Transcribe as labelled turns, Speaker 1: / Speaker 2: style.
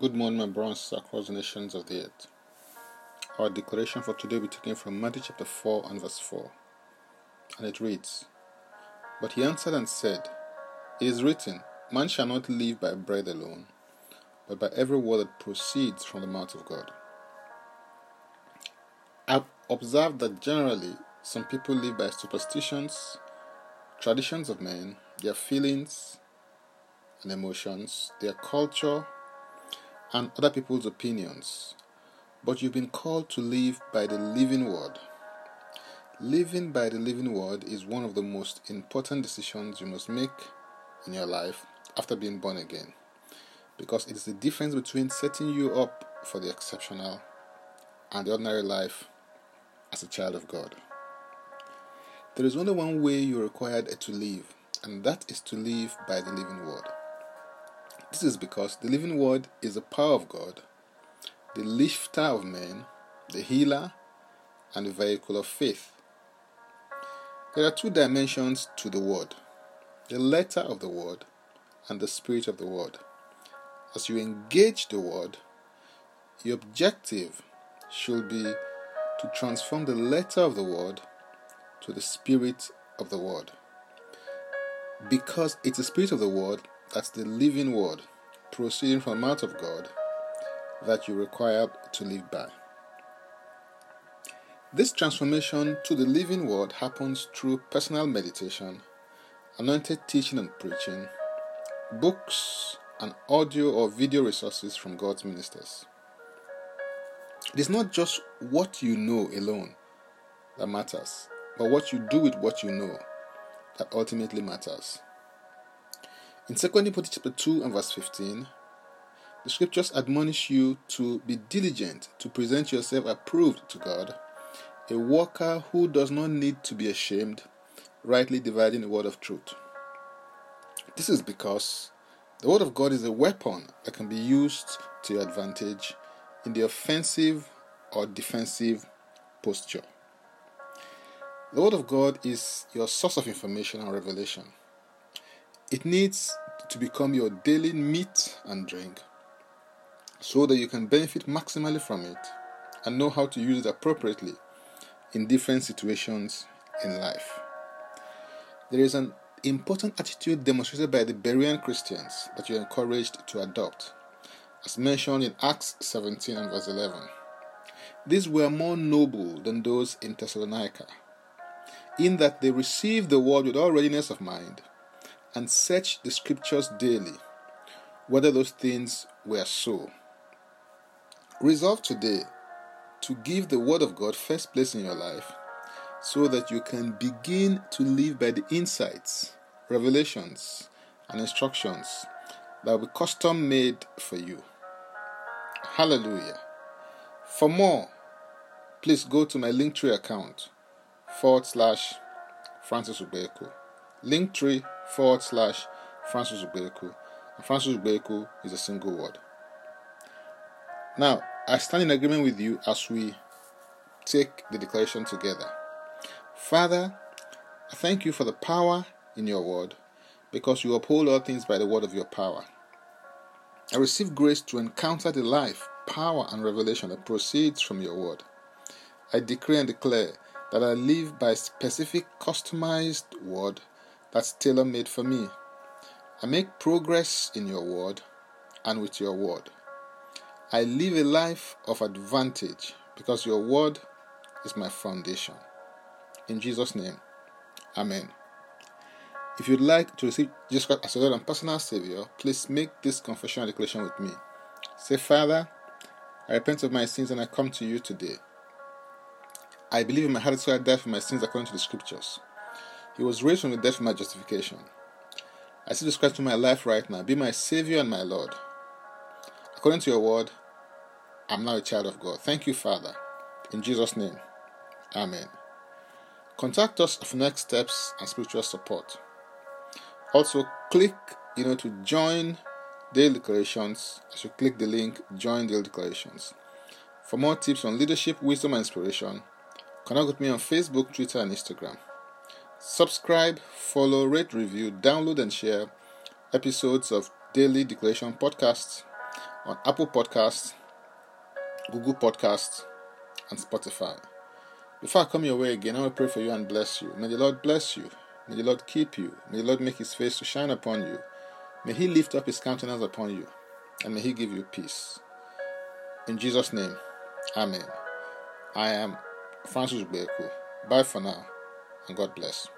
Speaker 1: Good morning, my brothers across the nations of the earth. Our declaration for today will be taken from Matthew chapter 4 and verse 4. And it reads But he answered and said, It is written, Man shall not live by bread alone, but by every word that proceeds from the mouth of God. I've observed that generally some people live by superstitions, traditions of men, their feelings and emotions, their culture, and other people's opinions, but you've been called to live by the living word. Living by the living word is one of the most important decisions you must make in your life after being born again, because it is the difference between setting you up for the exceptional and the ordinary life as a child of God. There is only one way you're required to live, and that is to live by the living word. This is because the living word is the power of God, the lifter of men, the healer, and the vehicle of faith. There are two dimensions to the word the letter of the word and the spirit of the word. As you engage the word, your objective should be to transform the letter of the word to the spirit of the word. Because it's the spirit of the word that's the living word proceeding from the mouth of God that you require to live by. This transformation to the living word happens through personal meditation, anointed teaching and preaching, books, and audio or video resources from God's ministers. It is not just what you know alone that matters, but what you do with what you know that ultimately matters. In 2 Timothy chapter 2 and verse 15, the scriptures admonish you to be diligent to present yourself approved to God, a worker who does not need to be ashamed, rightly dividing the word of truth. This is because the word of God is a weapon that can be used to your advantage in the offensive or defensive posture. The word of God is your source of information and revelation. It needs to become your daily meat and drink so that you can benefit maximally from it and know how to use it appropriately in different situations in life. There is an important attitude demonstrated by the Berean Christians that you're encouraged to adopt, as mentioned in Acts 17 and verse 11. These were more noble than those in Thessalonica, in that they received the word with all readiness of mind and search the scriptures daily whether those things were so. Resolve today to give the Word of God first place in your life so that you can begin to live by the insights, revelations, and instructions that will be custom made for you. Hallelujah. For more, please go to my Linktree account forward slash Francis Ubeku. Linktree forward slash Francis Ubeku. And Francis Ubeku is a single word. Now, I stand in agreement with you as we take the declaration together. Father, I thank you for the power in your word because you uphold all things by the word of your power. I receive grace to encounter the life, power, and revelation that proceeds from your word. I decree and declare that I live by a specific customized word that's tailor made for me. I make progress in your word and with your word. I live a life of advantage because your word is my foundation. In Jesus' name, Amen. If you'd like to receive Jesus Christ as your Lord and personal Savior, please make this confession and declaration with me. Say, Father, I repent of my sins and I come to you today. I believe in my heart that I died for my sins according to the scriptures. He was raised from the dead for my justification. I see this Christ in my life right now. Be my Savior and my Lord. According to your word, I'm now a child of God. Thank you, Father. In Jesus' name, Amen. Contact us for next steps and spiritual support. Also, click you know to join daily declarations as you click the link join daily declarations. For more tips on leadership, wisdom, and inspiration, connect with me on Facebook, Twitter, and Instagram. Subscribe, follow, rate, review, download, and share episodes of Daily Declaration podcasts on Apple Podcasts, Google Podcasts, and Spotify. Before I come your way again, I will pray for you and bless you. May the Lord bless you. May the Lord keep you. May the Lord make his face to shine upon you. May he lift up his countenance upon you. And may he give you peace. In Jesus' name, Amen. I am Francis Beku. Bye for now, and God bless.